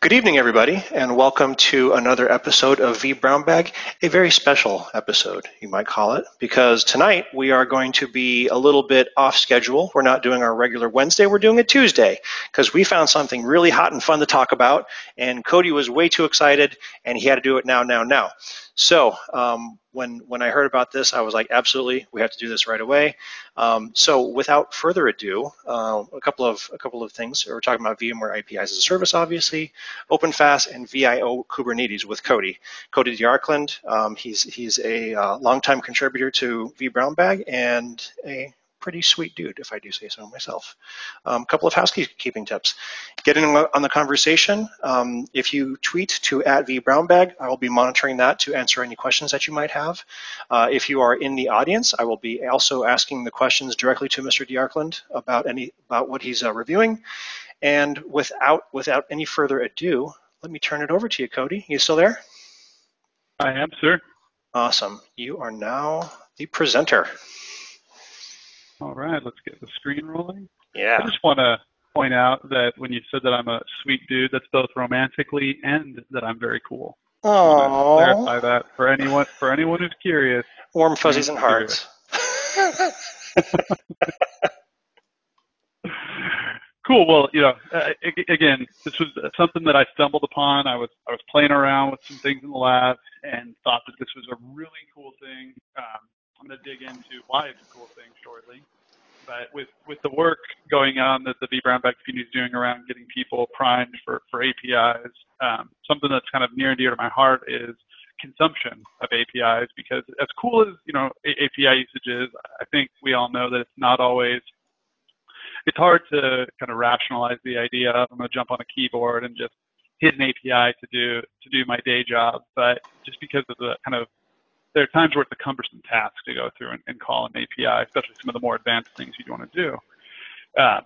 Good evening, everybody, and welcome to another episode of V Brown Bag, a very special episode, you might call it, because tonight we are going to be a little bit off schedule. We're not doing our regular Wednesday, we're doing a Tuesday, because we found something really hot and fun to talk about, and Cody was way too excited, and he had to do it now, now, now. So um, when when I heard about this, I was like, absolutely, we have to do this right away. Um, so without further ado, uh, a couple of a couple of things. We're talking about VMware APIs as a service, obviously, OpenFaaS and VIO Kubernetes with Cody. Cody DeArkland, um, he's he's a uh, longtime contributor to V Brown Bag and a pretty sweet dude, if I do say so myself. A um, couple of housekeeping tips. Getting on the conversation, um, if you tweet to at vbrownbag, I will be monitoring that to answer any questions that you might have. Uh, if you are in the audience, I will be also asking the questions directly to Mr. DeArkland about any about what he's uh, reviewing. And without without any further ado, let me turn it over to you, Cody. You still there? I am, sir. Awesome. You are now the presenter. All right, let's get the screen rolling. Yeah. I just want to point out that when you said that I'm a sweet dude, that's both romantically and that I'm very cool. Oh. Clarify that for anyone for anyone who's curious. Warm fuzzies and hearts. cool. Well, you know, uh, again, this was something that I stumbled upon. I was I was playing around with some things in the lab and thought that this was a really cool thing. Um, I'm going to dig into why it's a cool thing shortly. But with, with the work going on that the V Brown Bag community is doing around getting people primed for, for APIs, um, something that's kind of near and dear to my heart is consumption of APIs because as cool as you know API usage is, I think we all know that it's not always. It's hard to kind of rationalize the idea of I'm to jump on a keyboard and just hit an API to do to do my day job, but just because of the kind of there are times where it's a cumbersome task to go through and, and call an API, especially some of the more advanced things you'd want to do. Um,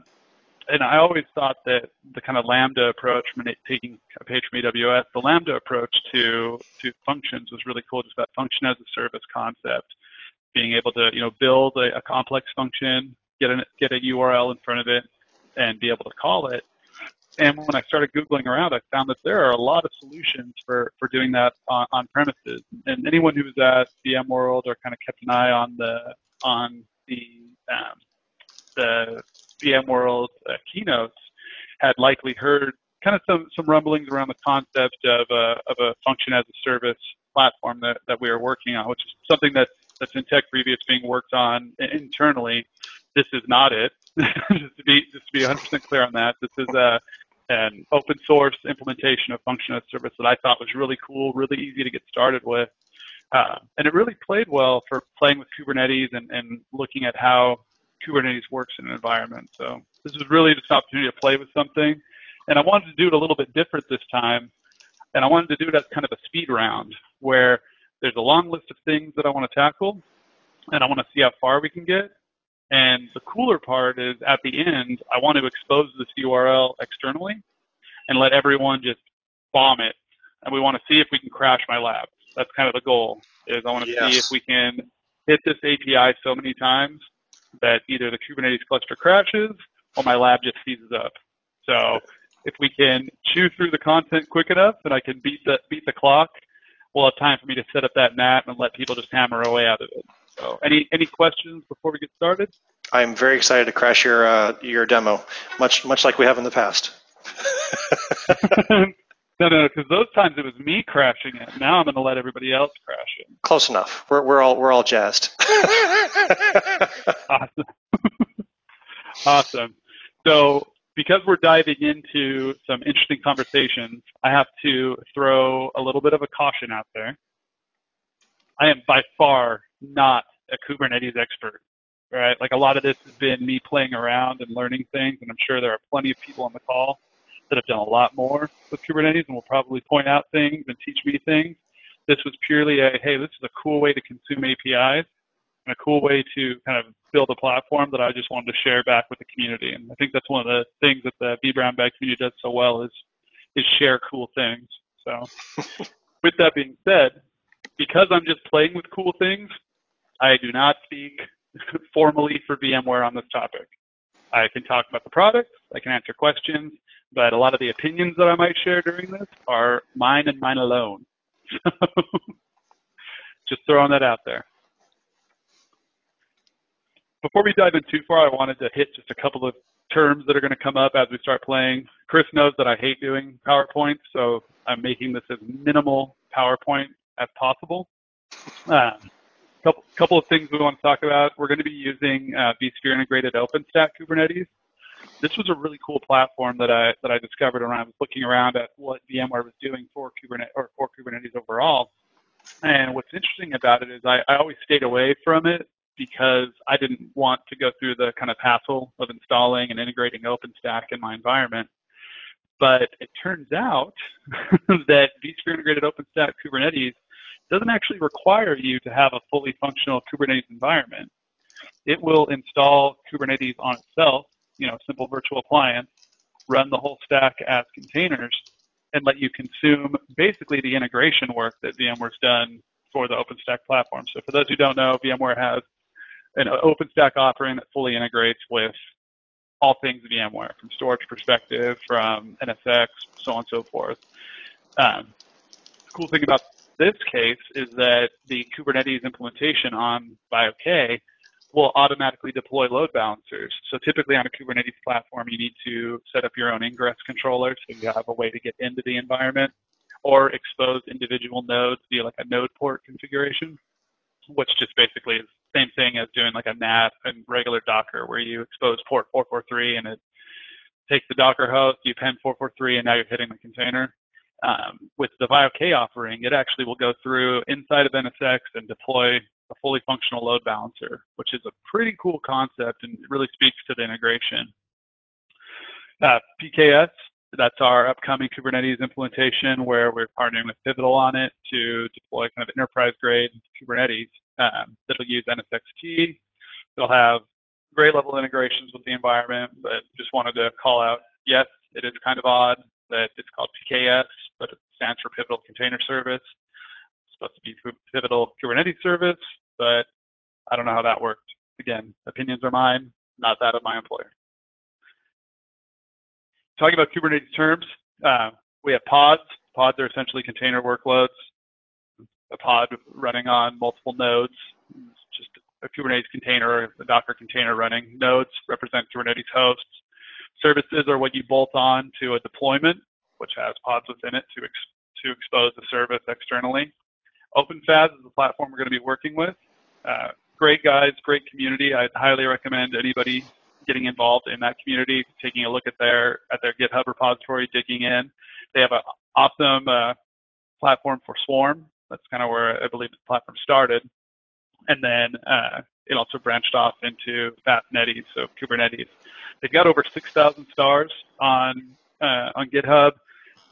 and I always thought that the kind of Lambda approach, taking a page from AWS, the Lambda approach to to functions was really cool. Just that function as a service concept, being able to you know build a, a complex function, get a get a URL in front of it, and be able to call it. And when I started Googling around, I found that there are a lot of solutions for, for doing that on, on premises. And anyone who was at VMworld or kind of kept an eye on the on the um, the VMworld uh, keynotes had likely heard kind of some, some rumblings around the concept of a, of a function as a service platform that, that we are working on, which is something that, that's in Tech Preview. It's being worked on internally. This is not it. just to be just to be 100% clear on that, this is a an open source implementation of function as service that I thought was really cool, really easy to get started with. Uh, and it really played well for playing with Kubernetes and, and looking at how Kubernetes works in an environment. So this was really just an opportunity to play with something. And I wanted to do it a little bit different this time. And I wanted to do it as kind of a speed round where there's a long list of things that I want to tackle and I want to see how far we can get. And the cooler part is at the end, I want to expose this URL externally and let everyone just bomb it. And we want to see if we can crash my lab. That's kind of the goal. Is I want to yes. see if we can hit this API so many times that either the Kubernetes cluster crashes or my lab just seizes up. So if we can chew through the content quick enough and I can beat the beat the clock, we'll have time for me to set up that NAT and let people just hammer away out of it. So, any any questions before we get started? I'm very excited to crash your uh, your demo, much much like we have in the past. no, no, because those times it was me crashing it. Now I'm going to let everybody else crash it. Close enough. We're we're all we're all jazzed. awesome. awesome. So because we're diving into some interesting conversations, I have to throw a little bit of a caution out there. I am by far not a Kubernetes expert, right? Like a lot of this has been me playing around and learning things, and I'm sure there are plenty of people on the call that have done a lot more with Kubernetes and will probably point out things and teach me things. This was purely a, hey, this is a cool way to consume APIs and a cool way to kind of build a platform that I just wanted to share back with the community. And I think that's one of the things that the V Brown Bag community does so well is is share cool things. So with that being said, because I'm just playing with cool things, I do not speak formally for VMware on this topic. I can talk about the product, I can answer questions, but a lot of the opinions that I might share during this are mine and mine alone. just throwing that out there. Before we dive in too far, I wanted to hit just a couple of terms that are going to come up as we start playing. Chris knows that I hate doing PowerPoint, so I'm making this as minimal PowerPoint as possible. Uh, couple, couple of things we want to talk about. We're going to be using uh, vSphere integrated OpenStack Kubernetes. This was a really cool platform that I that I discovered when I was looking around at what VMware was doing for Kubernetes or for Kubernetes overall. And what's interesting about it is I, I always stayed away from it because I didn't want to go through the kind of hassle of installing and integrating OpenStack in my environment. But it turns out that vSphere integrated OpenStack Kubernetes doesn't actually require you to have a fully functional Kubernetes environment. It will install Kubernetes on itself, you know, simple virtual appliance, run the whole stack as containers, and let you consume basically the integration work that VMware's done for the OpenStack platform. So for those who don't know, VMware has an OpenStack offering that fully integrates with all things VMware, from storage perspective, from NSX, so on and so forth. Um, the cool thing about this case is that the Kubernetes implementation on VIOK will automatically deploy load balancers. So typically on a Kubernetes platform, you need to set up your own ingress controller so you have a way to get into the environment or expose individual nodes via like a node port configuration, which just basically is the same thing as doing like a NAT and regular Docker where you expose port 443 and it takes the Docker host, you pen 443 and now you're hitting the container. Um, with the VIOK offering, it actually will go through inside of NSX and deploy a fully functional load balancer, which is a pretty cool concept and really speaks to the integration. Uh, PKS, that's our upcoming Kubernetes implementation where we're partnering with Pivotal on it to deploy kind of enterprise grade Kubernetes um, that'll use NSXT. They'll have great level integrations with the environment, but just wanted to call out, yes, it is kind of odd that it's called PKS, but it stands for Pivotal Container Service. It's supposed to be Pivotal Kubernetes Service, but I don't know how that worked. Again, opinions are mine, not that of my employer. Talking about Kubernetes terms, uh, we have pods. Pods are essentially container workloads. A pod running on multiple nodes, just a Kubernetes container, a Docker container running. Nodes represent Kubernetes hosts. Services are what you bolt on to a deployment, which has pods within it to, ex to expose the service externally. OpenFaaS is the platform we're going to be working with. Uh, great guys, great community. I'd highly recommend anybody getting involved in that community, taking a look at their at their GitHub repository, digging in. They have an awesome uh, platform for Swarm. That's kind of where I believe the platform started. And then uh, it also branched off into faas-netes, so Kubernetes. They've got over 6,000 stars on uh, on GitHub.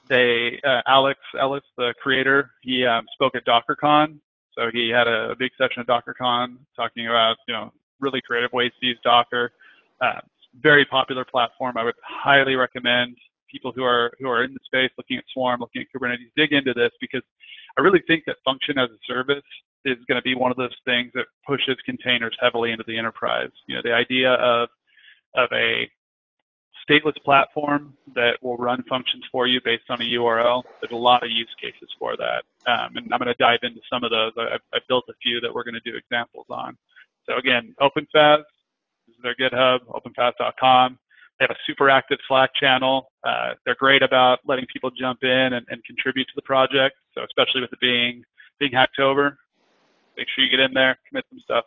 They uh, Alex Ellis, the creator, he um, spoke at DockerCon, so he had a, a, big session at DockerCon talking about you know really creative ways to use Docker. Uh, very popular platform. I would highly recommend people who are who are in the space looking at Swarm, looking at Kubernetes, dig into this because I really think that function as a service is going to be one of those things that pushes containers heavily into the enterprise. You know, the idea of of a stateless platform that will run functions for you based on a URL. There's a lot of use cases for that. Um, and I'm going to dive into some of those. I've, I've, built a few that we're going to do examples on. So again, OpenFaaS, this is their GitHub, openfaas.com. They have a super active Slack channel. Uh, they're great about letting people jump in and, and, contribute to the project. So especially with it being being Hacktober, make sure you get in there, commit some stuff.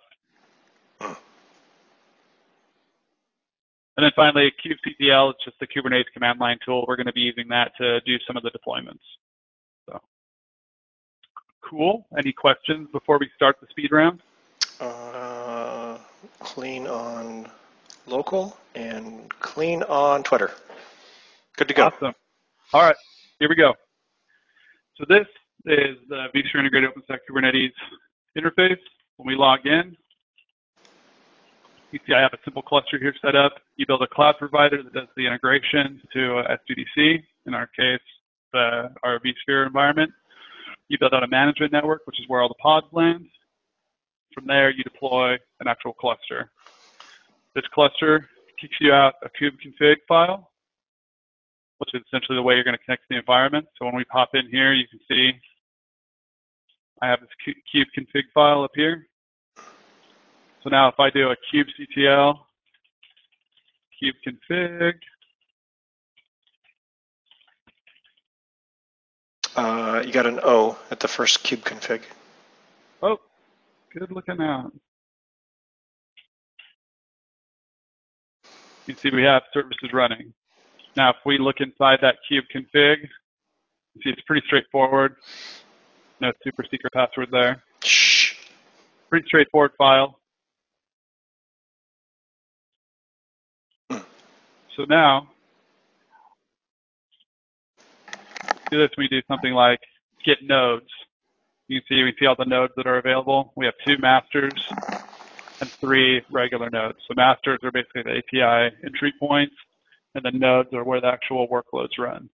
And then finally, kubectl, it's just the Kubernetes command line tool. We're going to be using that to do some of the deployments. So, cool. Any questions before we start the speed round? Uh, clean on local and clean on Twitter. Good to go. Awesome. All right, here we go. So this is the vSphere Integrated OpenStack Kubernetes interface. When we log in, you see I have a simple cluster here set up. You build a cloud provider that does the integration to SDDC, in our case, the, our vSphere environment. You build out a management network, which is where all the pods land. From there, you deploy an actual cluster. This cluster kicks you out a kube config file, which is essentially the way you're going to connect to the environment. So when we pop in here, you can see I have this kube config file up here. So now if I do a kubectl kube config, Uh, you got an O at the first kube config. oh, good looking out. You see we have services running. Now if we look inside that kube config, you see it's pretty straightforward. No super secret password there. Shh. Pretty straightforward file. So now, do this when we do something like get nodes. You can see we see all the nodes that are available. We have two masters and three regular nodes. So masters are basically the API entry points, and the nodes are where the actual workloads run.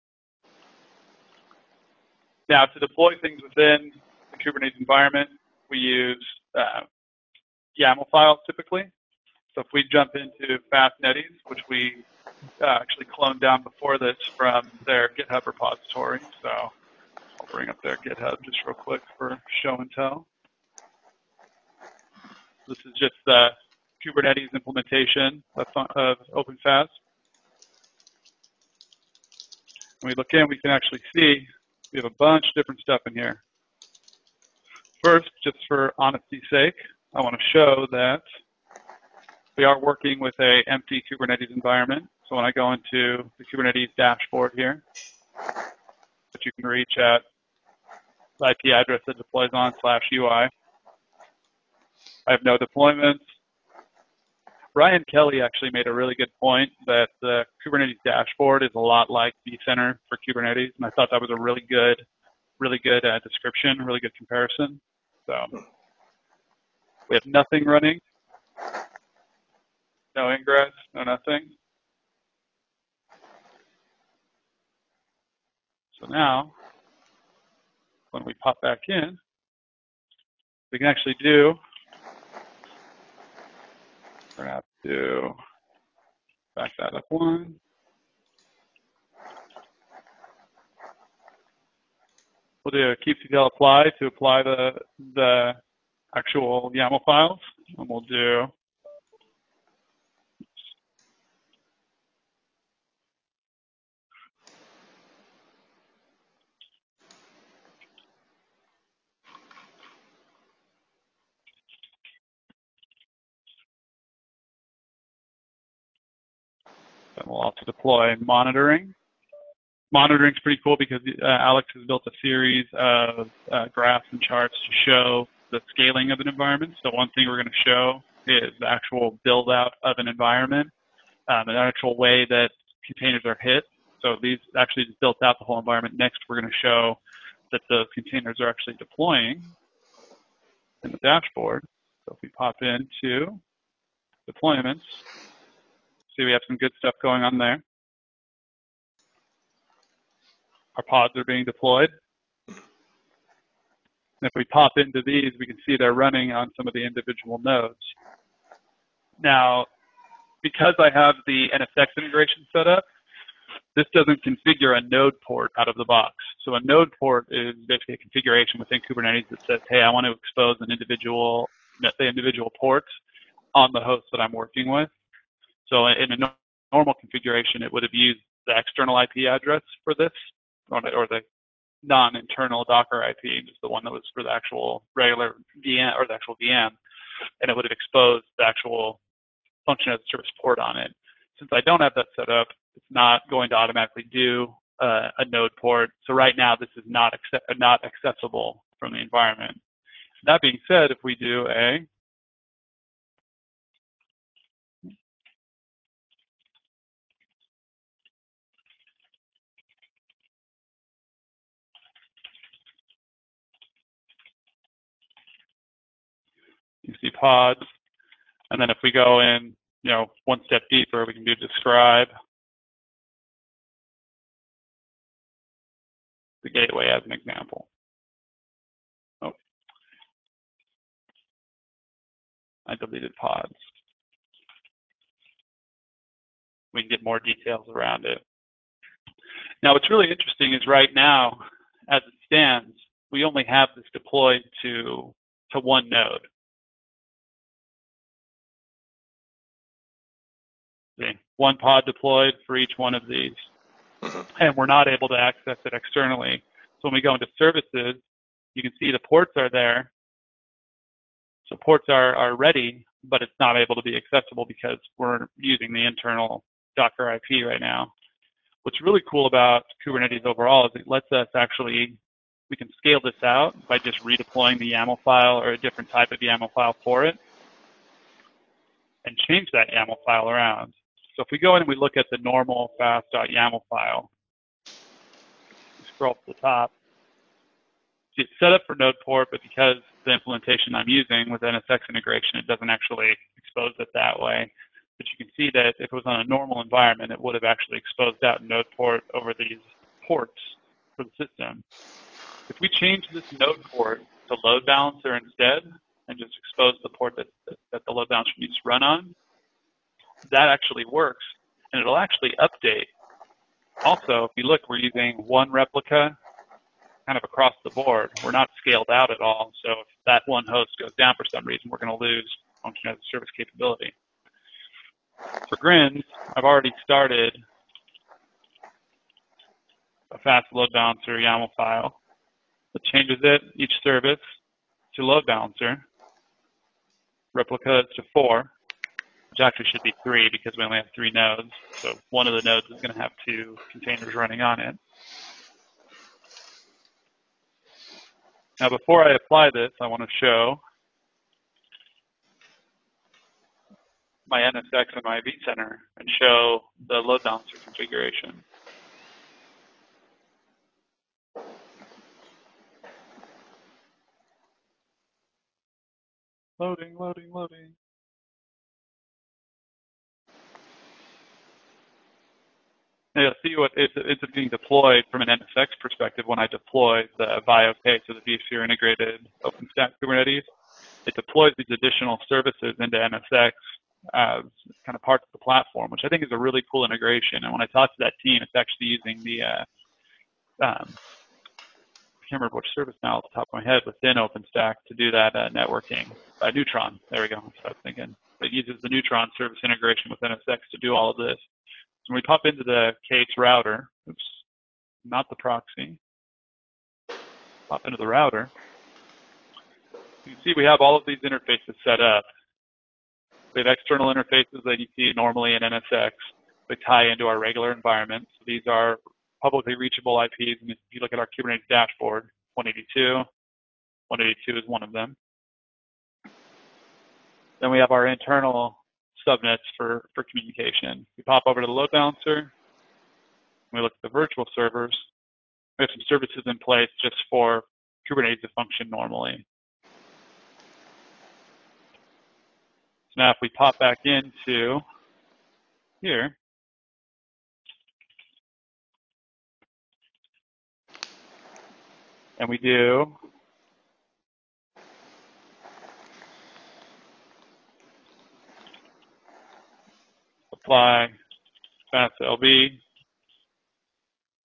Now, to deploy things within the Kubernetes environment, we use uh, YAML files typically. So if we jump into faas-netes, which we uh, actually cloned down before this from their GitHub repository. So I'll bring up their GitHub just real quick for show and tell. This is just the Kubernetes implementation of, of OpenFaaS. When we look in, we can actually see we have a bunch of different stuff in here. First, just for honesty's sake, I want to show that we are working with a empty Kubernetes environment. So when I go into the Kubernetes dashboard here, that you can reach at the IP address that deploys on slash UI. I have no deployments. Brian Kelly actually made a really good point that the Kubernetes dashboard is a lot like vCenter for Kubernetes, and I thought that was a really good, really good uh, description, really good comparison. So we have nothing running, no ingress, no nothing. So now, when we pop back in, we can actually do, we're gonna have to back that up one. We'll do a kubectl apply to apply the, the actual YAML files, and we'll do Then we'll also deploy monitoring. Monitoring is pretty cool because uh, Alex has built a series of uh, graphs and charts to show the scaling of an environment. So one thing we're going to show is the actual build out of an environment, um, an actual way that containers are hit. So these actually just built out the whole environment. Next, we're going to show that those containers are actually deploying in the dashboard. So if we pop into deployments, See, we have some good stuff going on there. Our pods are being deployed. And if we pop into these, we can see they're running on some of the individual nodes. Now, because I have the NSX integration set up, this doesn't configure a node port out of the box. So a node port is basically a configuration within Kubernetes that says, hey, I want to expose an individual, the individual ports on the host that I'm working with. So in a normal configuration, it would have used the external IP address for this, or the non-internal Docker IP, just the one that was for the actual regular VM or the actual VM, and it would have exposed the actual function as a service port on it. Since I don't have that set up, it's not going to automatically do uh, a node port. So right now, this is not not accessible from the environment. That being said, if we do a you see pods. And then if we go in, you know, one step deeper, we can do describe the gateway as an example. Oh. I deleted pods. We can get more details around it. Now, what's really interesting is right now, as it stands, we only have this deployed to, to one node. See, one pod deployed for each one of these. Mm-hmm. And we're not able to access it externally. So when we go into services, you can see the ports are there. So ports are, are ready, but it's not able to be accessible because we're using the internal Docker IP right now. What's really cool about Kubernetes overall is it lets us actually, we can scale this out by just redeploying the YAML file or a different type of YAML file for it and change that YAML file around. So if we go in and we look at the normal faas.yaml file, scroll up to the top, it's set up for node port, but because the implementation I'm using with NSX integration, it doesn't actually expose it that way. But you can see that if it was on a normal environment, it would have actually exposed out node port over these ports for the system. If we change this node port to load balancer instead, and just expose the port that, that, that the load balancer needs to run on, that actually works, and it'll actually update. Also, if you look, we're using one replica kind of across the board. We're not scaled out at all, so if that one host goes down for some reason, we're going to lose function as a service capability. For Grins, I've already started a fast load balancer YAML file that changes it, each service, to load balancer, replicas to four, which actually should be three because we only have three nodes. So one of the nodes is going to have two containers running on it. Now, before I apply this, I want to show my NSX and my vCenter and show the load balancer configuration. Loading, loading, loading. You'll see what it's, being deployed from an NSX perspective when I deploy the VIOK, so the vSphere integrated OpenStack Kubernetes. It deploys these additional services into NSX as kind of parts of the platform, which I think is a really cool integration. And when I talk to that team, it's actually using the, uh, um, I can't remember which service now off the top of my head within OpenStack to do that uh, networking. Uh, Neutron, there we go, that's what I was thinking. It uses the Neutron service integration with NSX to do all of this. We pop into the KH router, oops, not the proxy, pop into the router, you can see we have all of these interfaces set up. We have external interfaces that you see normally in NSX. that tie into our regular environment. So these are publicly reachable IPs. And if you look at our Kubernetes dashboard, 182, 182 is one of them. Then we have our internal subnets for, for communication. We pop over to the load balancer. We look at the virtual servers. We have some services in place just for Kubernetes to function normally. So now if we pop back into here, and we do apply fastlb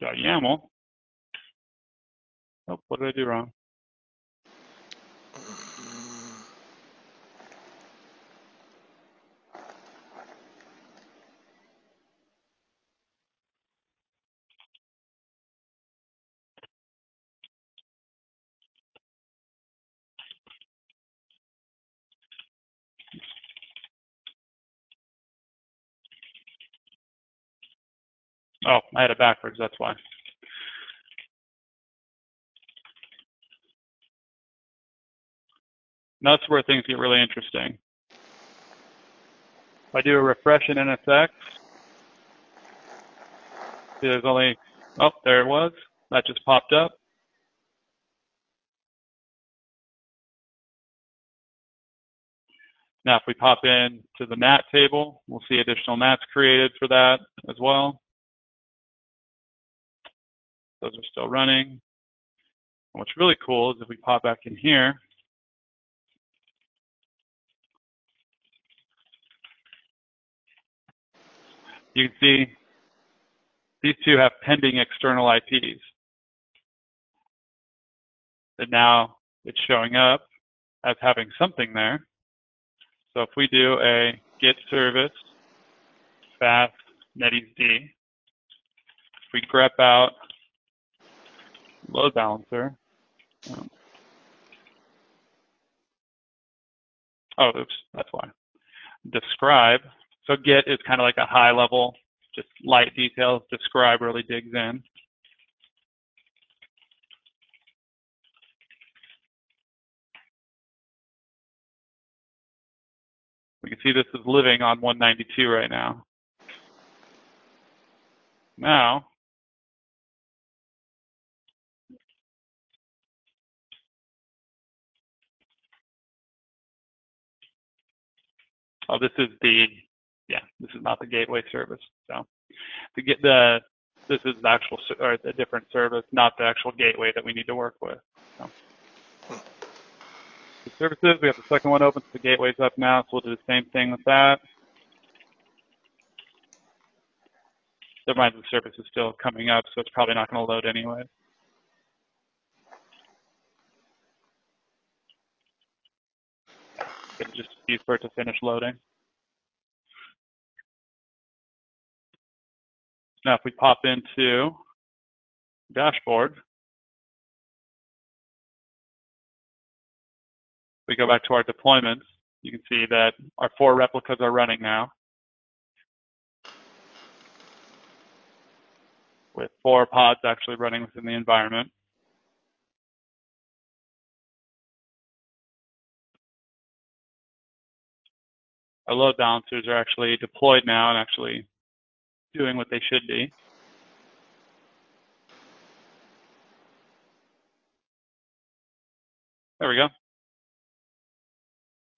YAML. Oh, what did I do wrong? Oh, I had it backwards, that's why. that's where things get really interesting. If I do a refresh in NSX, see there's only, oh, there it was. That just popped up. Now, if we pop in to the NAT table, we'll see additional NATs created for that as well. Those are still running. And what's really cool is if we pop back in here, you can see these two have pending external IPs. And now it's showing up as having something there. So if we do a get service fast netisd, if we grep out load balancer, um, oh, oops, that's why. Describe, so get is kind of like a high level, just light details. Describe really digs in. We can see this is living on 192 right now. Now, oh, this is the, yeah, this is not the gateway service. So to get the, this is the actual, or a different service, not the actual gateway that we need to work with. So. The services, we have the second one open, so the gateway's up now, so we'll do the same thing with that. The mind the service is still coming up, so it's probably not going to load anyway. It'll just be for it to finish loading. Now, if we pop into dashboard, we go back to our deployments, you can see that our four replicas are running now. With four pods actually running within the environment. Our load balancers are actually deployed now and actually doing what they should be. There we go.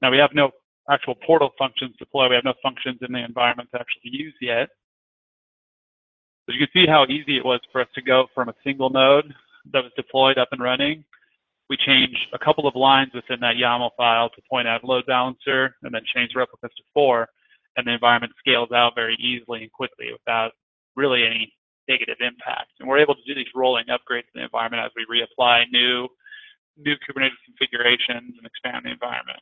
Now we have no actual portal functions deployed. We have no functions in the environment to actually use yet. But you can see how easy it was for us to go from a single node that was deployed up and running. We change a couple of lines within that YAML file to point out load balancer and then change replicas to four. And the environment scales out very easily and quickly without really any negative impact. And we're able to do these rolling upgrades in the environment as we reapply new new Kubernetes configurations and expand the environment.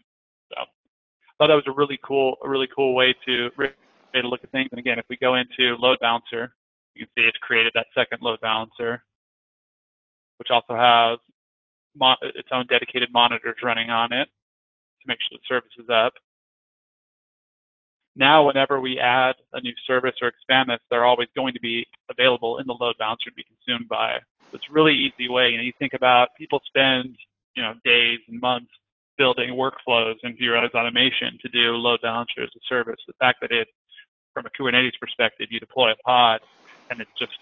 So I thought that was a really cool, a really cool way to, way to look at things. And again, if we go into load balancer, you can see it's created that second load balancer, which also has its own dedicated monitors running on it to make sure the service is up. Now, whenever we add a new service or expand this, they're always going to be available in the load balancer to be consumed by. It's a really easy way. You know, you think about people spend, you know, days and months building workflows and Kubernetes automation to do load balancer as a service. The fact that it, from a Kubernetes perspective, you deploy a pod and it's just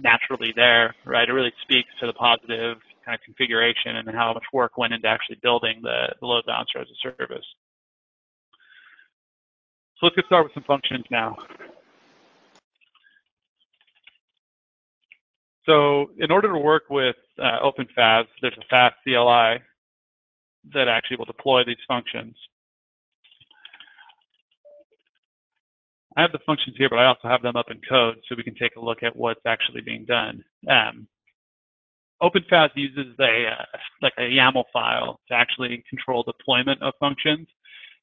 naturally there, right? It really speaks to the positive kind of configuration and how much work went into actually building the, the load balancer as a service. So let's get started with some functions now. So in order to work with uh, OpenFaaS, there's a faas CLI that actually will deploy these functions. I have the functions here, but I also have them up in code so we can take a look at what's actually being done. Um, OpenFaaS uses a uh, like a YAML file to actually control deployment of functions.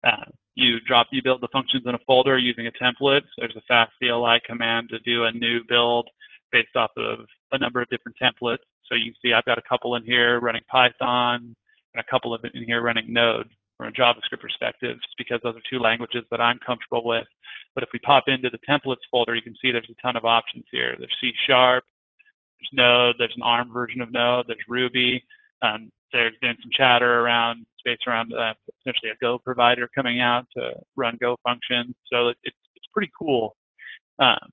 Uh, you drop, you build the functions in a folder using a template. So there's a faas CLI command to do a new build based off of a number of different templates. So you can see I've got a couple in here running Python, and a couple of in here running Node from a JavaScript perspective, just because those are two languages that I'm comfortable with. But if we pop into the templates folder, you can see there's a ton of options here. There's C Sharp, there's Node, there's an ARM version of Node, there's Ruby. Um, there's been some chatter around space around uh, potentially a Go provider coming out to run Go functions. So it, it's, it's pretty cool. Um,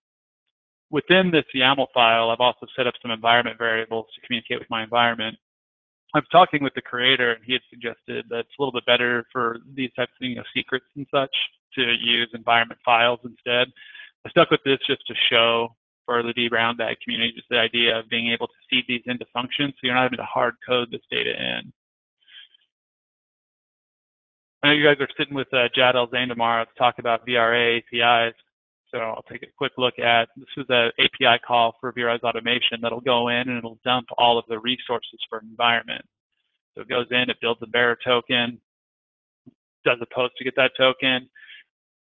within this YAML file, I've also set up some environment variables to communicate with my environment. I was talking with the creator, and he had suggested that it's a little bit better for these types of you know, secrets and such to use environment files instead. I stuck with this just to show for the vBrownBag community just the idea of being able to feed these into functions, so you're not having to hard code this data in. I know you guys are sitting with uh, Jad El-Zein tomorrow to talk about VRA APIs. So I'll take a quick look at, this is an API call for VRA's automation that'll go in and it'll dump all of the resources for an environment. So it goes in, it builds a bearer token, does a post to get that token,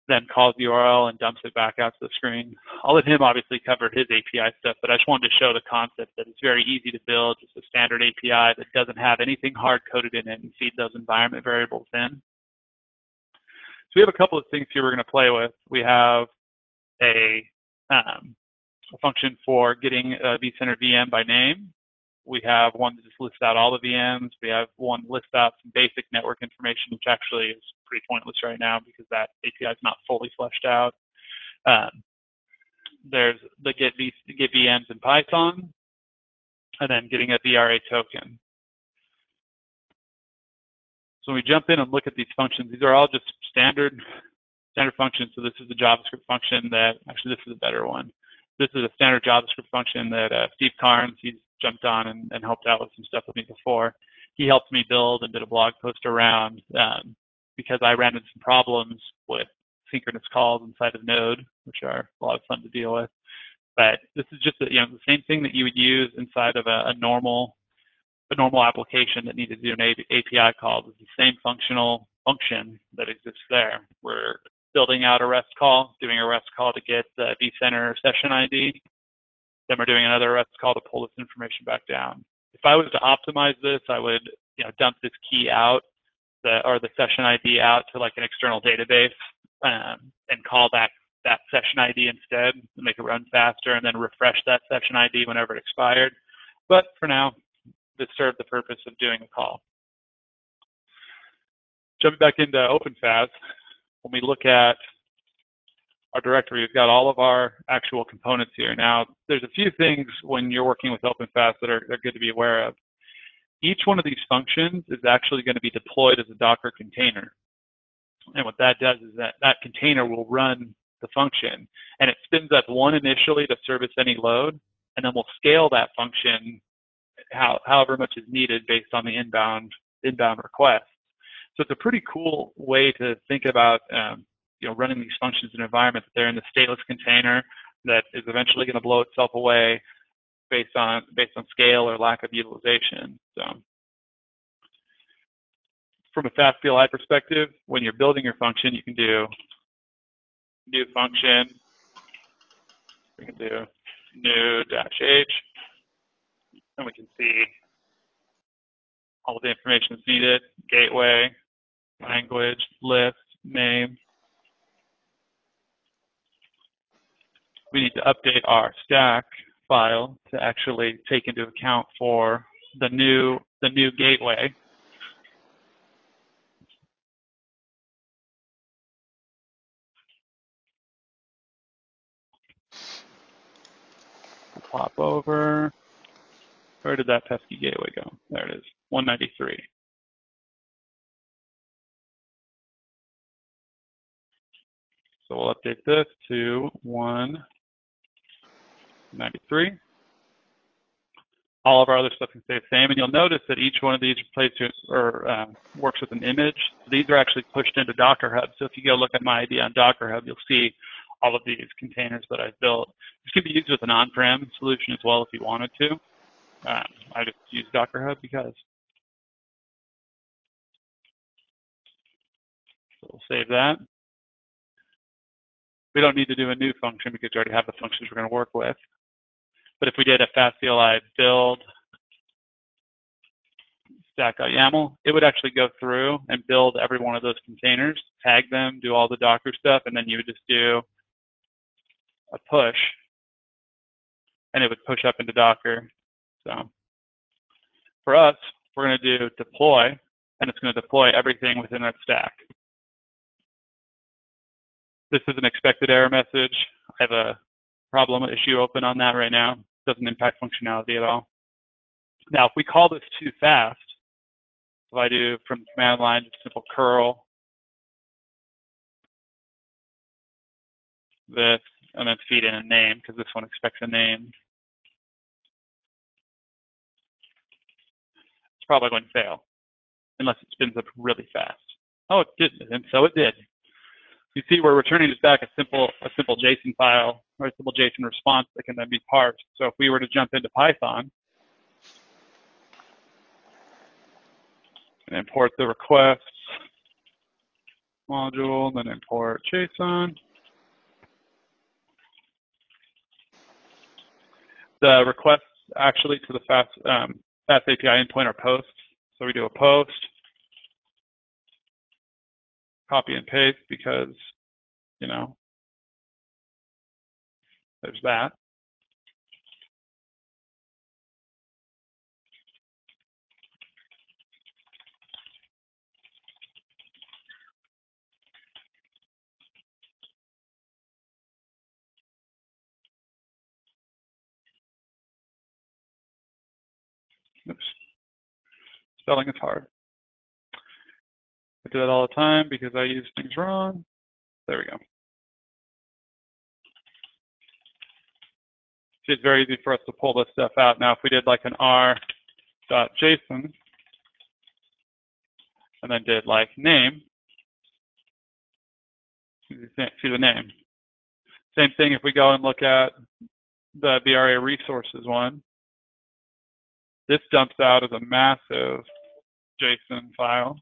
then calls the URL and dumps it back out to the screen. I'll let him obviously cover his API stuff, but I just wanted to show the concept that it's very easy to build, just a standard API that doesn't have anything hard coded in it and feed those environment variables in. So we have a couple of things here we're going to play with. We have a, um, a function for getting a vCenter VM by name. We have one that just lists out all the VMs. We have one that lists out some basic network information, which actually is pretty pointless right now because that API is not fully fleshed out. Um, there's the get, v, get VMs in Python, and then getting a VRA token. So when we jump in and look at these functions, these are all just standard standard functions. So this is a JavaScript function that, actually this is a better one. This is a standard JavaScript function that uh, Steve Carnes, he's jumped on and, and, helped out with some stuff with me before. He helped me build and did a blog post around um, because I ran into some problems with synchronous calls inside of Node, which are a lot of fun to deal with. But this is just a, you know the same thing that you would use inside of a, a normal a normal application that needed to do an API call. It's the same functional function that exists there. We're building out a REST call, doing a REST call to get the vCenter session ID. Then we're doing another REST call to pull this information back down. If I was to optimize this, I would you know, dump this key out the, or the session ID out to like an external database um, and call back that session ID instead make it run faster and then refresh that session ID whenever it expired. But for now, this served the purpose of doing a call. Jumping back into OpenFaaS, when we look at our directory, we've got all of our actual components here. Now, there's a few things when you're working with OpenFaaS that are, are good to be aware of. Each one of these functions is actually going to be deployed as a Docker container. And what that does is that that container will run the function and it spins up one initially to service any load, and then we'll scale that function how, however much is needed based on the inbound inbound request. So it's a pretty cool way to think about um, you know running these functions in an environment that they're in the stateless container that is eventually going to blow itself away based on based on scale or lack of utilization. So from a faas CLI perspective, when you're building your function, you can do new function. We can do new dash h, and we can see all the information that's needed, gateway, language, list, name. We need to update our stack file to actually take into account for the new the new gateway. Pop over. Where did that pesky gateway go? There it is, 193. So we'll update this to 193. All of our other stuff can stay the same, and you'll notice that each one of these to, or um, works with an image. So these are actually pushed into Docker Hub. So if you go look at my ID on Docker Hub, you'll see all of these containers that I've built. This can be used with an on-prem solution as well if you wanted to. Um, I just use Docker Hub because. So we'll save that. We don't need to do a new function because we already have the functions we're going to work with. But if we did a faas CLI build stack.yaml, it would actually go through and build every one of those containers, tag them, do all the Docker stuff, and then you would just do a push, and it would push up into Docker. So for us, we're going to do deploy, and it's going to deploy everything within that stack. This is an expected error message. I have a problem issue open on that right now. Doesn't impact functionality at all. Now, if we call this too fast, if I do from the command line just simple curl this and then feed in a name because this one expects a name. It's probably going to fail unless it spins up really fast. Oh, it didn't, and so it did. you see we're returning just back a simple a simple JSON file or JSON response that can then be parsed. So if we were to jump into Python and import the requests module, then import JSON. The requests actually to the FaaS, um, FaaS API endpoint are posts. So we do a post, copy and paste because, you know, there's that. Oops. Spelling is hard. I do that all the time because I use things wrong. There we go. It's very easy for us to pull this stuff out. Now, if we did like an r.json and then did like name, see the name. Same thing if we go and look at the VRA resources one. This dumps out as a massive JSON file.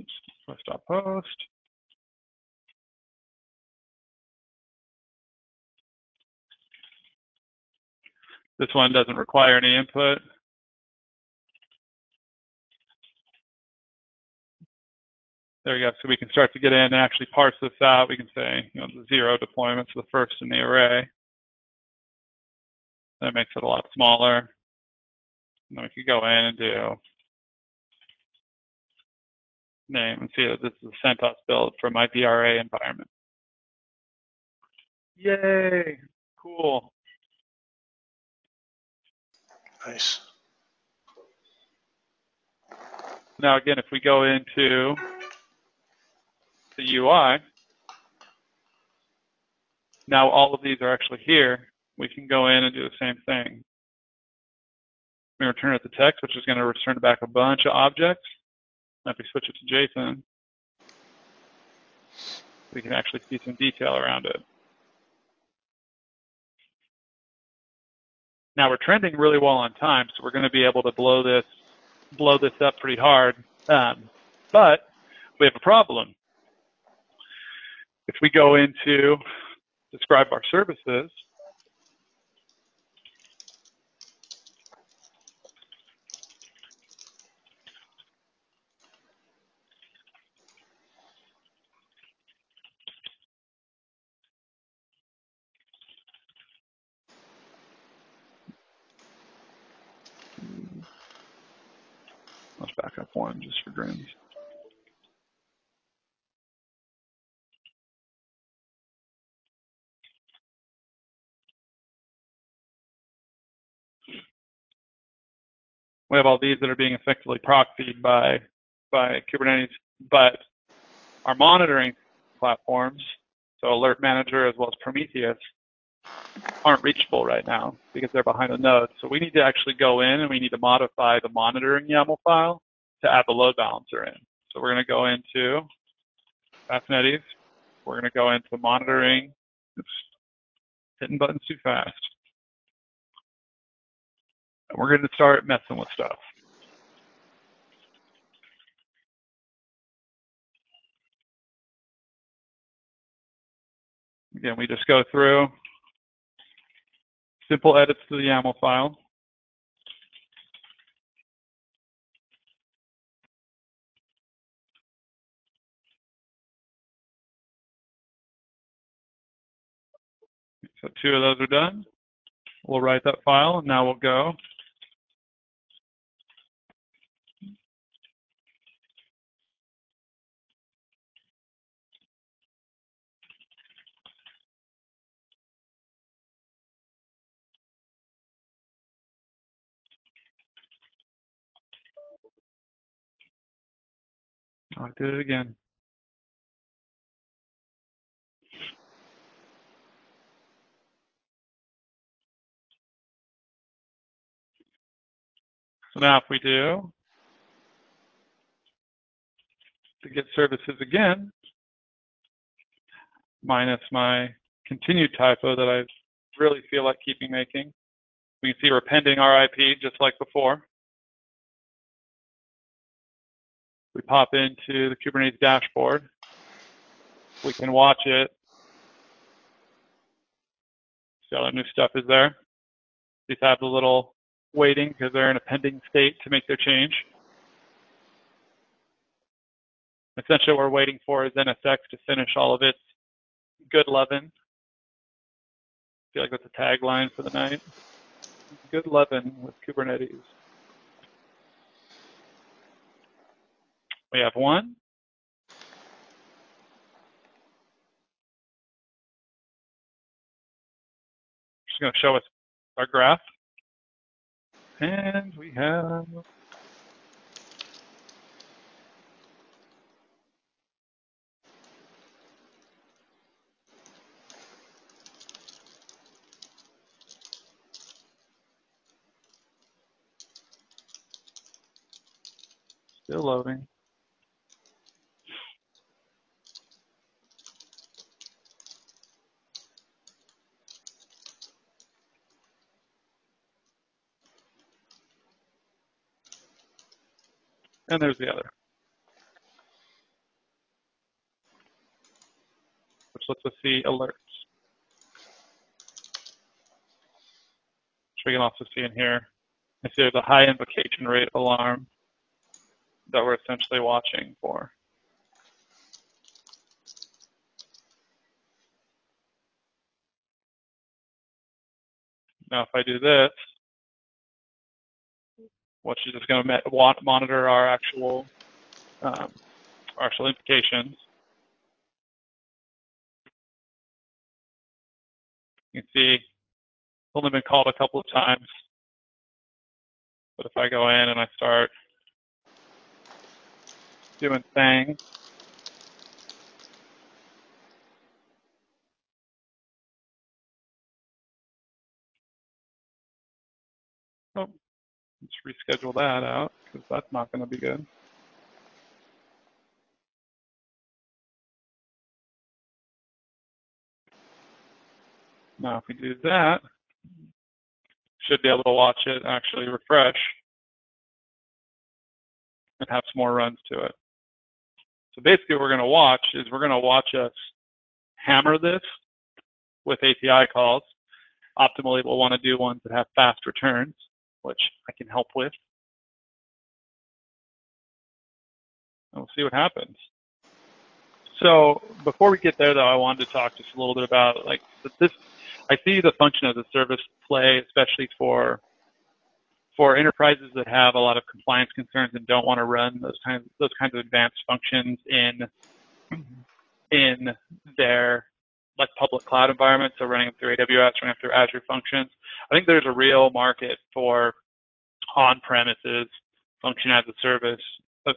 Oops, post post. This one doesn't require any input. There we go. So we can start to get in and actually parse this out. We can say, you know, zero deployments, the first in the array. That makes it a lot smaller. And then we could go in and do name and see that this is a CentOS build for my VRA environment. Yay, cool. Nice. Now again, if we go into the UI, now all of these are actually here we can go in and do the same thing. We return it to text, which is going to return back a bunch of objects. if we switch it to JSON, we can actually see some detail around it. Now we're trending really well on time, so we're going to be able to blow this blow this up pretty hard. Um, but we have a problem. If we go into describe our services, Let's just for grins. We have all these that are being effectively proxied by by Kubernetes, but our monitoring platforms, so Alert Manager as well as Prometheus, aren't reachable right now because they're behind a node. So we need to actually go in and we need to modify the monitoring YAML file to add the load balancer in. So we're going to go into Kubernetes. We're going to go into monitoring. Oops, hitting buttons too fast. And we're going to start messing with stuff. Again, we just go through simple edits to the YAML file. So two of those are done. We'll write that file, and now we'll go I did it again. So now if we do to get services again, minus my continued typo that I really feel like keeping making. We can see we're pending RIP just like before. We pop into the Kubernetes dashboard. We can watch it. See all the new stuff is there. These have the little waiting because they're in a pending state to make their change. Essentially, what we're waiting for is NSX to finish all of its good loving. I feel like that's a tagline for the night. Good loving with Kubernetes. We have one. Just going to show us our graph. And we have Still loading. And there's the other. Which lets us see alerts. Which we can also see in here. I see there's a high invocation rate alarm that we're essentially watching for. Now, if I do this, which is going to monitor our actual um, our actual implications. You can see it's only been called a couple of times. But if I go in and I start doing things, oh, Let's reschedule that out because that's not going to be good. Now, if we do that, should be able to watch it actually refresh and have some more runs to it. So basically what we're going to watch is we're going to watch us hammer this with API calls. Optimally, we'll want to do ones that have fast returns which I can help with. And we'll see what happens. So before we get there, though, I wanted to talk just a little bit about like this. I see the function as a service play, especially for for enterprises that have a lot of compliance concerns and don't want to run those kinds those kinds of advanced functions in in their like public cloud environments, so running through AWS, running through Azure Functions. I think there's a real market for on-premises function as a service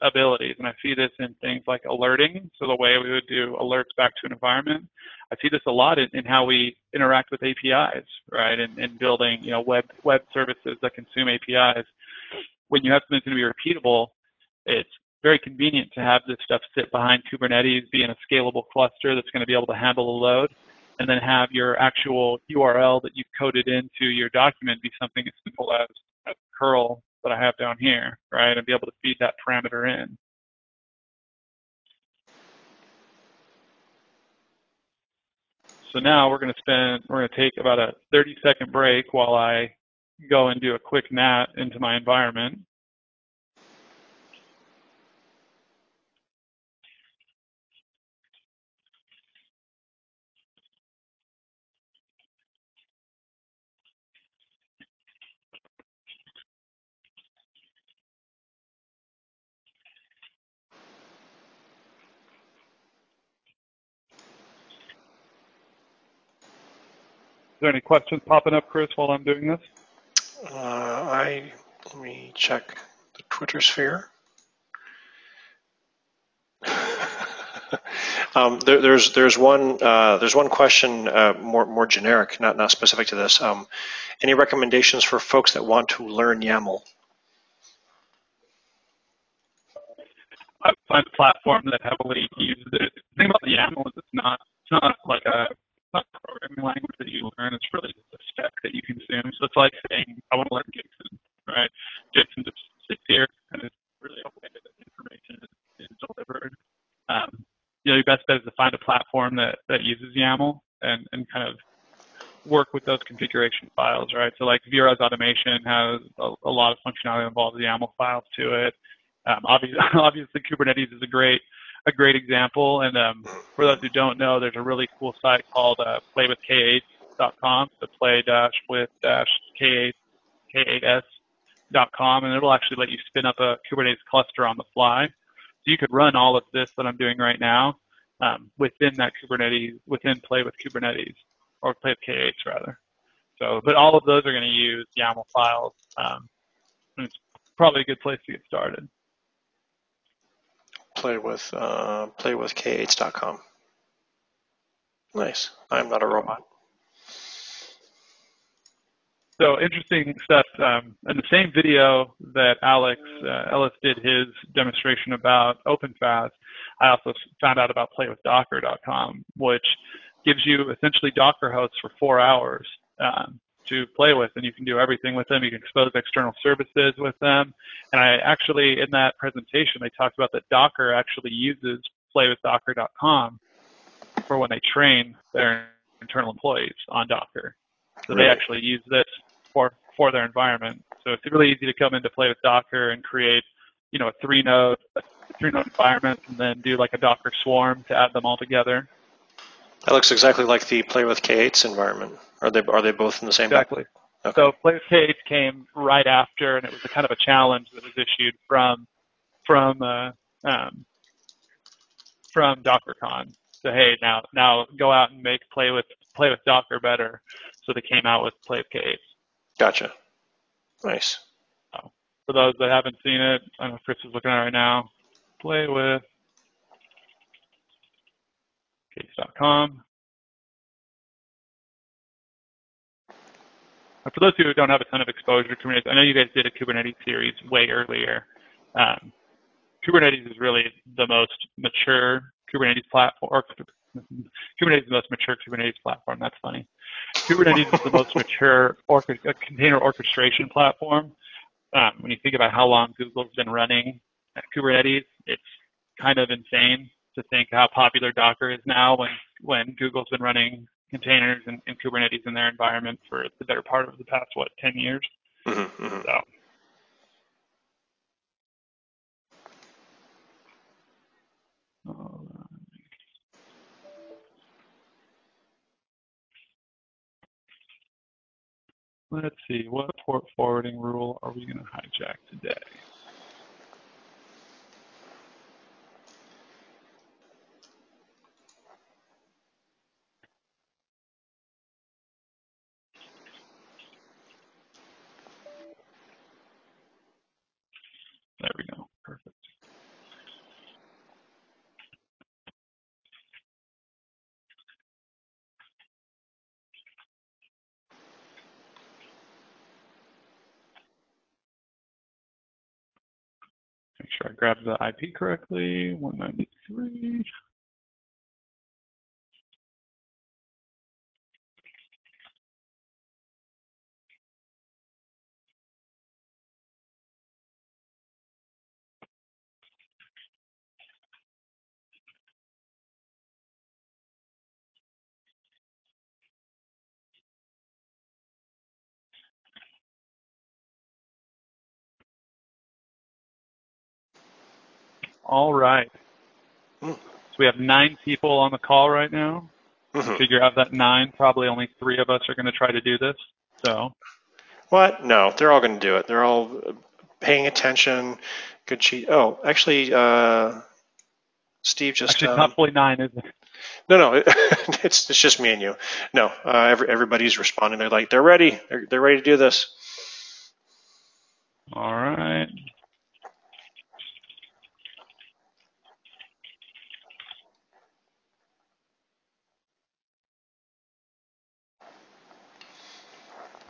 abilities. And I see this in things like alerting. So the way we would do alerts back to an environment. I see this a lot in, in how we interact with APIs, right? And, and building, you know, web web services that consume APIs. When you have something that's going to be repeatable, it's very convenient to have this stuff sit behind Kubernetes, be in a scalable cluster that's going to be able to handle the load, and then have your actual URL that you've coded into your document be something as simple as a curl that I have down here, right, and be able to feed that parameter in. So now we're going to spend, we're going to take about a 30 second break while I go and do a quick nat into my environment. There any questions popping up, Chris, while I'm doing this? Uh, I let me check the Twitter sphere. um, there, there's there's one uh, there's one question uh, more more generic, not not specific to this. Um, any recommendations for folks that want to learn YAML? I find a platform that heavily uses it. The thing about the YAML is it's not it's not like a not programming language that you learn. It's really just a spec that you consume. So it's like saying I want to learn JSON, right? JSON just sits here and it's really a way that information is, is delivered. Um, you know, your best bet is to find a platform that that uses YAML and and kind of work with those configuration files, right? So like VROS automation has a, a lot of functionality that involves YAML files to it. Um, obviously, obviously, Kubernetes is a great a great example. And um, for those who don't know, there's a really cool site called uh, playwith8.com, the play dash with dash k8 k8s.com, and it'll actually let you spin up a Kubernetes cluster on the fly. So you could run all of this that I'm doing right now um, within that Kubernetes, within Play with Kubernetes, or Play with K8s rather. So, but all of those are going to use YAML files. Um, it's probably a good place to get started play with uh, playwithk8s.com. Nice. I'm not a robot. So interesting stuff. Um, in the same video that Alex uh, Ellis did his demonstration about OpenFaaS, I also found out about playwithdocker.com, which gives you essentially Docker hosts for four hours. Um, to play with and you can do everything with them. You can expose external services with them. And I actually, in that presentation, they talked about that Docker actually uses playwithdocker.com for when they train their internal employees on Docker. So really? they actually use this for, for their environment. So it's really easy to come into play with Docker and create, you know, a three node, three node environment and then do like a Docker swarm to add them all together. That looks exactly like the Play with K8s environment. Are they are they both in the same? Exactly. Okay. So Play with K8s came right after, and it was a kind of a challenge that was issued from from uh, um, from DockerCon. So hey, now now go out and make play with play with Docker better. So they came out with Play with K8s. Gotcha. Nice. So for those that haven't seen it, I know Chris is looking at it right now. Play with K8s.com. For those who don't have a ton of exposure to Kubernetes, I know you guys did a Kubernetes series way earlier. Um, Kubernetes is really the most mature Kubernetes platform, or Kubernetes is the most mature Kubernetes platform. That's funny. Kubernetes is the most mature container orchestration platform. Um, when you think about how long Google's been running Kubernetes, it's kind of insane to think how popular Docker is now when, when Google's been running containers and, and Kubernetes in their environment for the better part of the past, what, 10 years? Mm-hmm, mm-hmm. So. Let's see, what port forwarding rule are we going to hijack today? There we go. Perfect. Make sure I grab the IP correctly, 193. All right. Mm. So we have nine people on the call right now. Mm-hmm. Figure out that nine, probably only three of us are going to try to do this. So. What? No, they're all going to do it. They're all paying attention. Good cheat. Oh, actually, uh, Steve just. Actually, um, not fully nine, is it? No, no, it's it's just me and you. No, uh, every, everybody's responding. They're like, they're ready. They're, they're ready to do this. All right.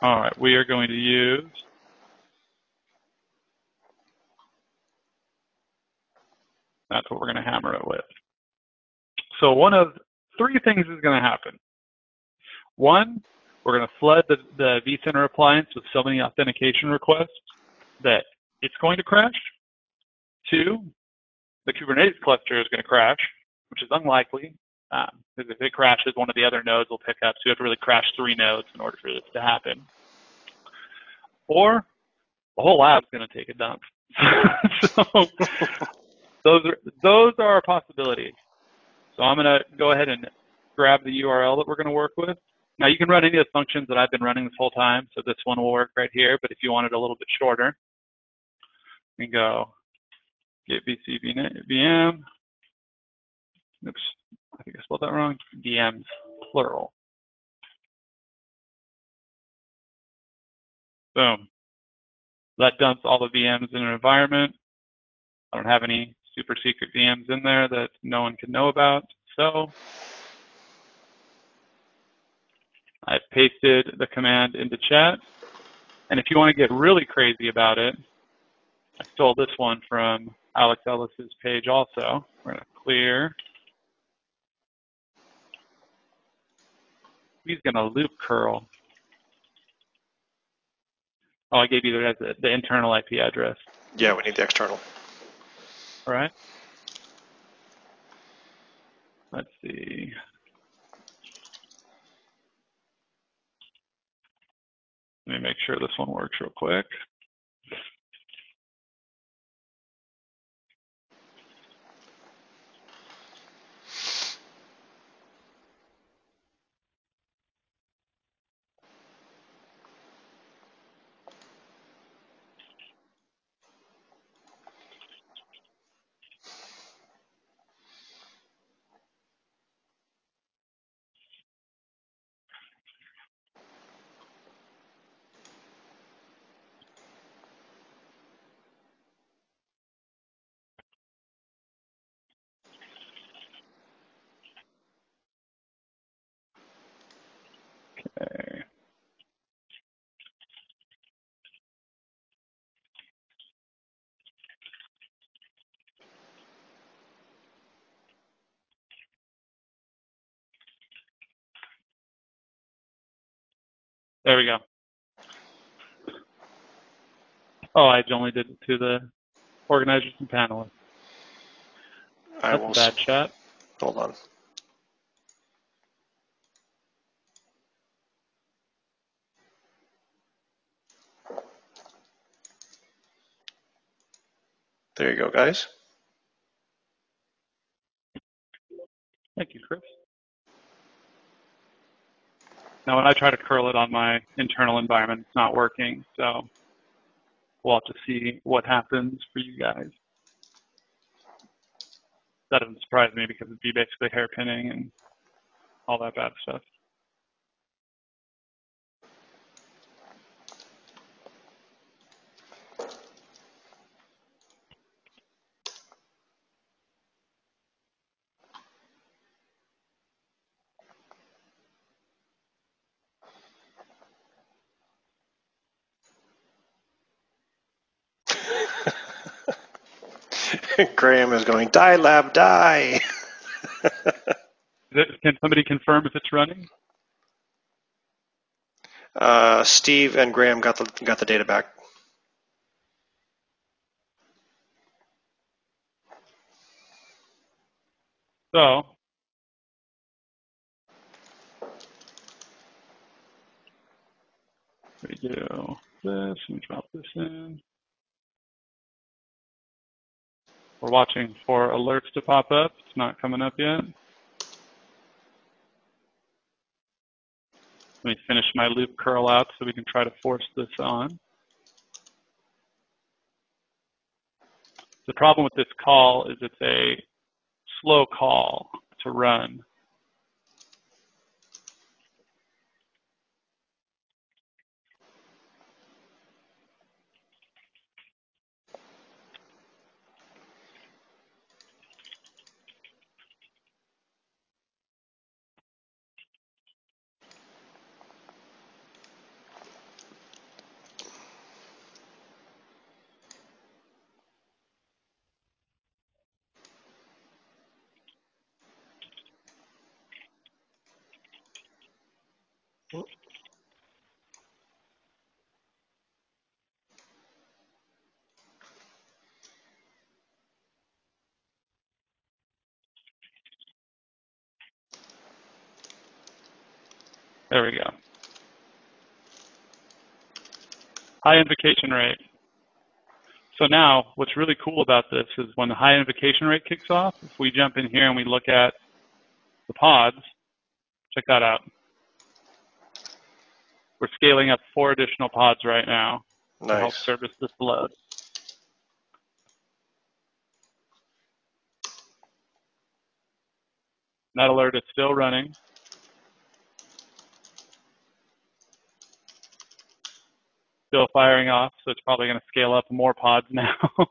All right, we are going to use That's what we're going to hammer it with. So one of three things is going to happen. One, we're going to flood the, the vCenter appliance with so many authentication requests that it's going to crash. Two, the Kubernetes cluster is going to crash, which is unlikely um, because if it crashes, one of the other nodes will pick up. So you have to really crash three nodes in order for this to happen. Or the whole lab's going to take a dump. so those are those are possibilities. So I'm going to go ahead and grab the URL that we're going to work with. Now you can run any of the functions that I've been running this whole time. So this one will work right here. But if you want it a little bit shorter, you can go get VC VM. Oops, I think I spelled that wrong. VMs, plural. Boom. That dumps all the VMs in an environment. I don't have any super secret VMs in there that no one can know about. So I pasted the command into chat. And if you want to get really crazy about it, I stole this one from Alex Ellis's page also. We're going to clear. He's going to loop curl. Oh, I gave you the, the internal IP address. Yeah, we need the external. All right. Let's see. Let me make sure this one works real quick. Okay. There we go. Oh, I only did it to the organizers and panelists. I That's will. a bad chat. Hold on. There you go, guys. Thank you, Chris. Now, when I try to curl it on my internal environment, it's not working. So we'll have to see what happens for you guys. That doesn't surprise me because it'd be basically hairpinning and all that bad stuff. Graham is going, die, lab, die. Can somebody confirm if it's running? Uh, Steve and Graham got the got the data back. So we do this and drop this in. We're watching for alerts to pop up. It's not coming up yet. Let me finish my loop curl out so we can try to force this on. The problem with this call is it's a slow call to run. There we go. High invocation rate. So now what's really cool about this is when the high invocation rate kicks off, if we jump in here and we look at the pods, check that out. We're scaling up four additional pods right now nice. to help service this load. That alert is still running. Still firing off, so it's probably going to scale up more pods now. oh,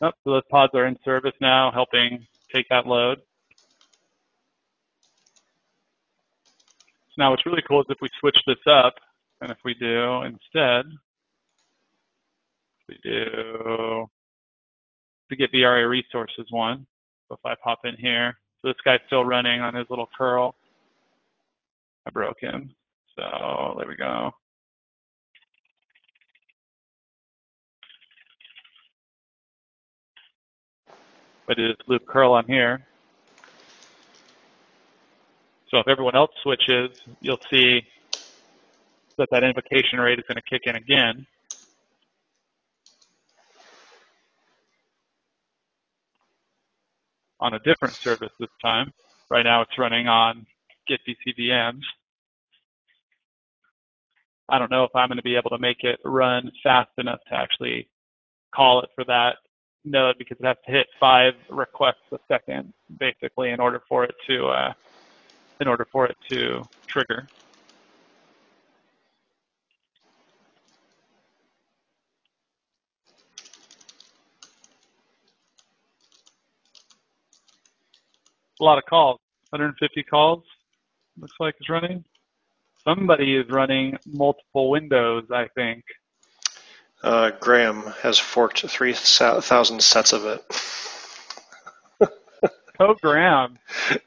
so those pods are in service now, helping take that load. So now what's really cool is if we switch this up, and if we do instead, we do to get VRA resources one. So if I pop in here, so this guy's still running on his little curl. I broke him. So there we go. I do this loop curl on here. So if everyone else switches, you'll see that that invocation rate is going to kick in again. on a different service this time. Right now it's running on get VMs. I don't know if I'm going to be able to make it run fast enough to actually call it for that node because it has to hit five requests a second, basically, in order for it to uh, in order for it to trigger. A lot of calls, 150 calls, looks like it's running. Somebody is running multiple windows, I think. Uh, Graham has forked 3,000 sets of it. oh, Graham.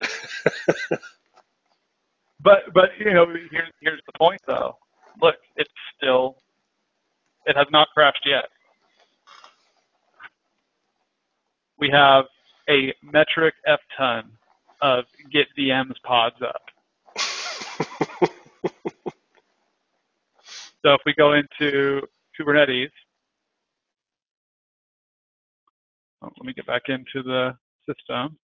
but, but you know, here's, here's the point, though. Look, it's still, it has not crashed yet. We have a metric F ton of get VMs pods up. so if we go into Kubernetes. Oh, let me get back into the system.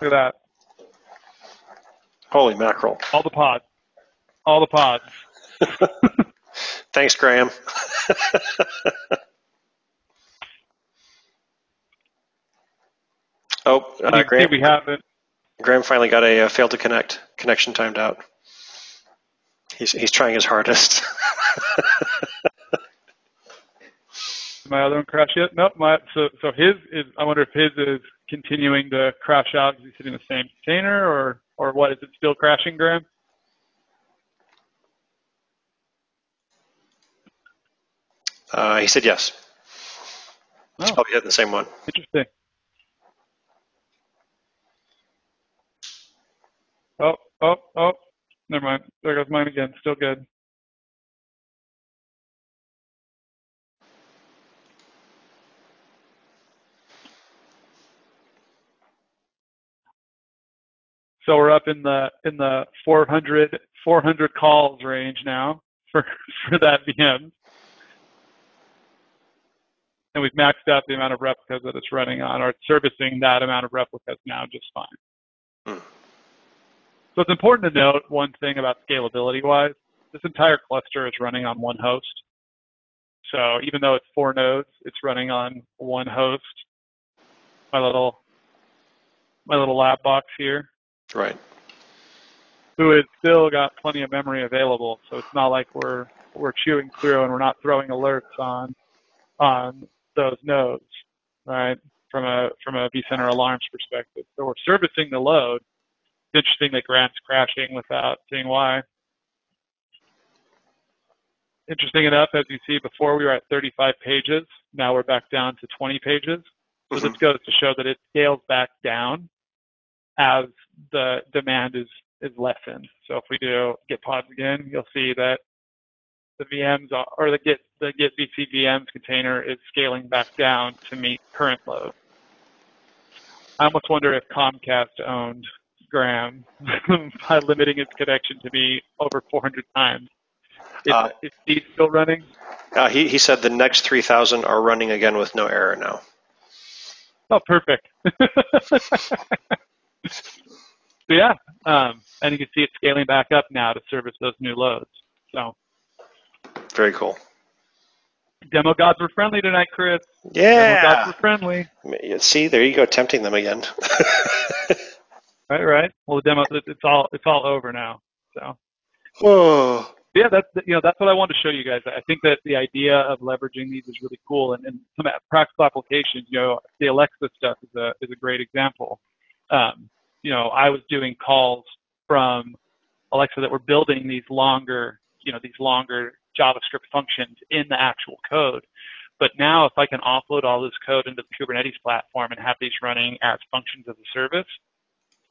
Look at that. Holy mackerel. All the pods all the pods. Thanks, Graham. oh, uh, Graham. we have it. Graham finally got a uh, failed to connect. Connection timed out. He's he's trying his hardest. my other one crash yet? Nope. My so so his is. I wonder if his is continuing to crash out. Is he sitting in the same container, or or what? Is it still crashing, Graham? Uh, he said yes. Oh. He's probably the same one. Interesting. Oh, oh, oh. Never mind. There goes mine again. Still good. So we're up in the in the 400 400 calls range now for for that VM and we've maxed out the amount of replicas that it's running on, or it's servicing that amount of replicas now just fine. Hmm. So it's important to note one thing about scalability wise. This entire cluster is running on one host. So even though it's four nodes, it's running on one host. My little my little lab box here. Right. Who has still got plenty of memory available, so it's not like we're we're chewing through and we're not throwing alerts on on those nodes, right? From a from a vCenter alarms perspective. So we're servicing the load, interesting that Grant's crashing without seeing why. Interesting enough, as you see, before we were at 35 pages. Now we're back down to 20 pages. So mm-hmm. this goes to show that it scales back down as the demand is is lessened. So if we do git pods again, you'll see that the VMs are, or the git the git VC VMs container is scaling back down to meet current load. I almost wonder if Comcast owned Graham by limiting its connection to be over 400 times. Is, uh, is Steve still running? Uh, he, he said the next 3,000 are running again with no error now. Oh, perfect. so yeah, um, and you can see it scaling back up now to service those new loads. So very cool. Demo gods were friendly tonight, Chris. Yeah. Demo gods were friendly. See, there you go, tempting them again. right, right. Well, the demo, it's all, it's all over now. So. Whoa. Yeah, that's you know that's what I wanted to show you guys. I think that the idea of leveraging these is really cool, and, and some practical applications. You know, the Alexa stuff is a is a great example. Um, you know, I was doing calls from Alexa that were building these longer, you know, these longer JavaScript functions in the actual code. But now if I can offload all this code into the Kubernetes platform and have these running as functions of the service,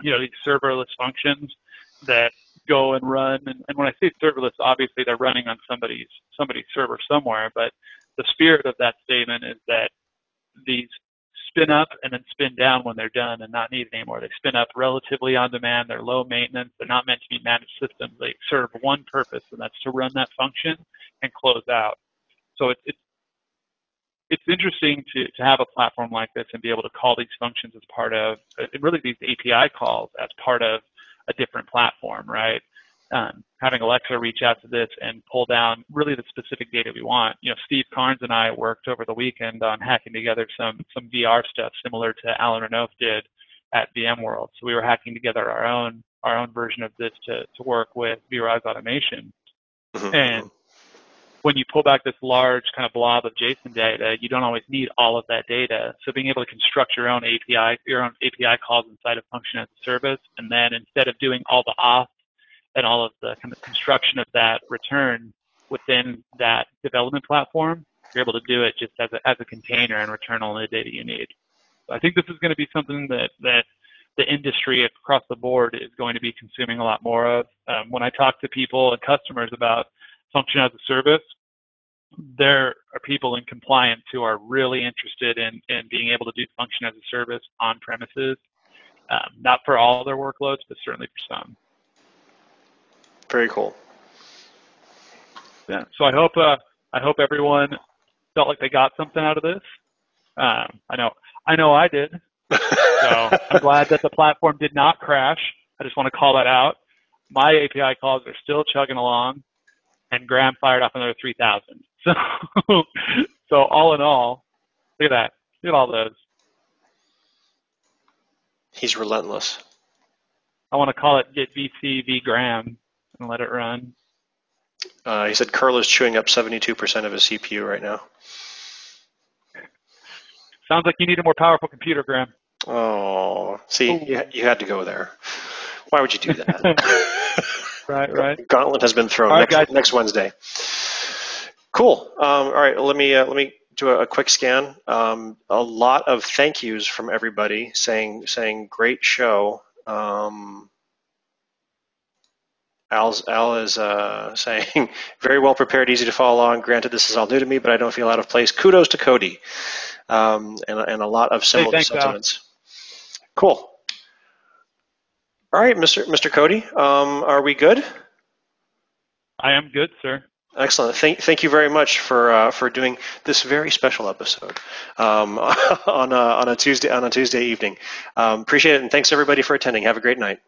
you know, these serverless functions that go and run, and, and when I say serverless, obviously they're running on somebody's somebody's server somewhere, but the spirit of that statement is that these spin up and then spin down when they're done and not needed anymore. They spin up relatively on demand. They're low maintenance. They're not meant to be managed systems. They serve one purpose, and that's to run that function and close out. So it's it's, it's interesting to, to have a platform like this and be able to call these functions as part of, uh, really these API calls as part of a different platform, right? Um, having Alexa reach out to this and pull down really the specific data we want. You know, Steve Carnes and I worked over the weekend on hacking together some some VR stuff similar to Alan Renouf did at VMworld. So we were hacking together our own our own version of this to to work with vRealize automation. Mm-hmm. And when you pull back this large kind of blob of JSON data, you don't always need all of that data. So being able to construct your own API, your own API calls inside of function as a service, and then instead of doing all the auth and all of the kind of construction of that return within that development platform, you're able to do it just as a, as a container and return all the data you need. So I think this is going to be something that, that the industry across the board is going to be consuming a lot more of. Um, when I talk to people and customers about function as a service, there are people in compliance who are really interested in, in being able to do function as a service on premises. Um, not for all their workloads, but certainly for some. Very cool. Yeah. So I hope uh, I hope everyone felt like they got something out of this. Um, I know I know I did. so I'm glad that the platform did not crash. I just want to call that out. My API calls are still chugging along, and Graham fired off another 3,000. So, so all in all, look at that. Look at all those. He's relentless. I want to call it Get VC v Graham and let it run. Uh, he said Curl is chewing up 72% of his CPU right now. Sounds like you need a more powerful computer, Graham. Oh, see, you, you, had to go there. Why would you do that? right, right. Gauntlet has been thrown next, guys. next Wednesday. Cool. Um, all right, let me uh, let me do a, a quick scan. Um, a lot of thank yous from everybody saying saying great show. Um, Al's, Al is uh, saying, very well prepared, easy to follow along. Granted, this is all new to me, but I don't feel out of place. Kudos to Cody. Um, and, and, a lot of similar hey, sentiments. Al. Cool. All right, Mr. Mr. Cody, um, are we good? I am good, sir. Excellent. Thank, thank you very much for uh, for doing this very special episode um, on a, on a Tuesday on a Tuesday evening. Um, appreciate it, and thanks everybody for attending. Have a great night.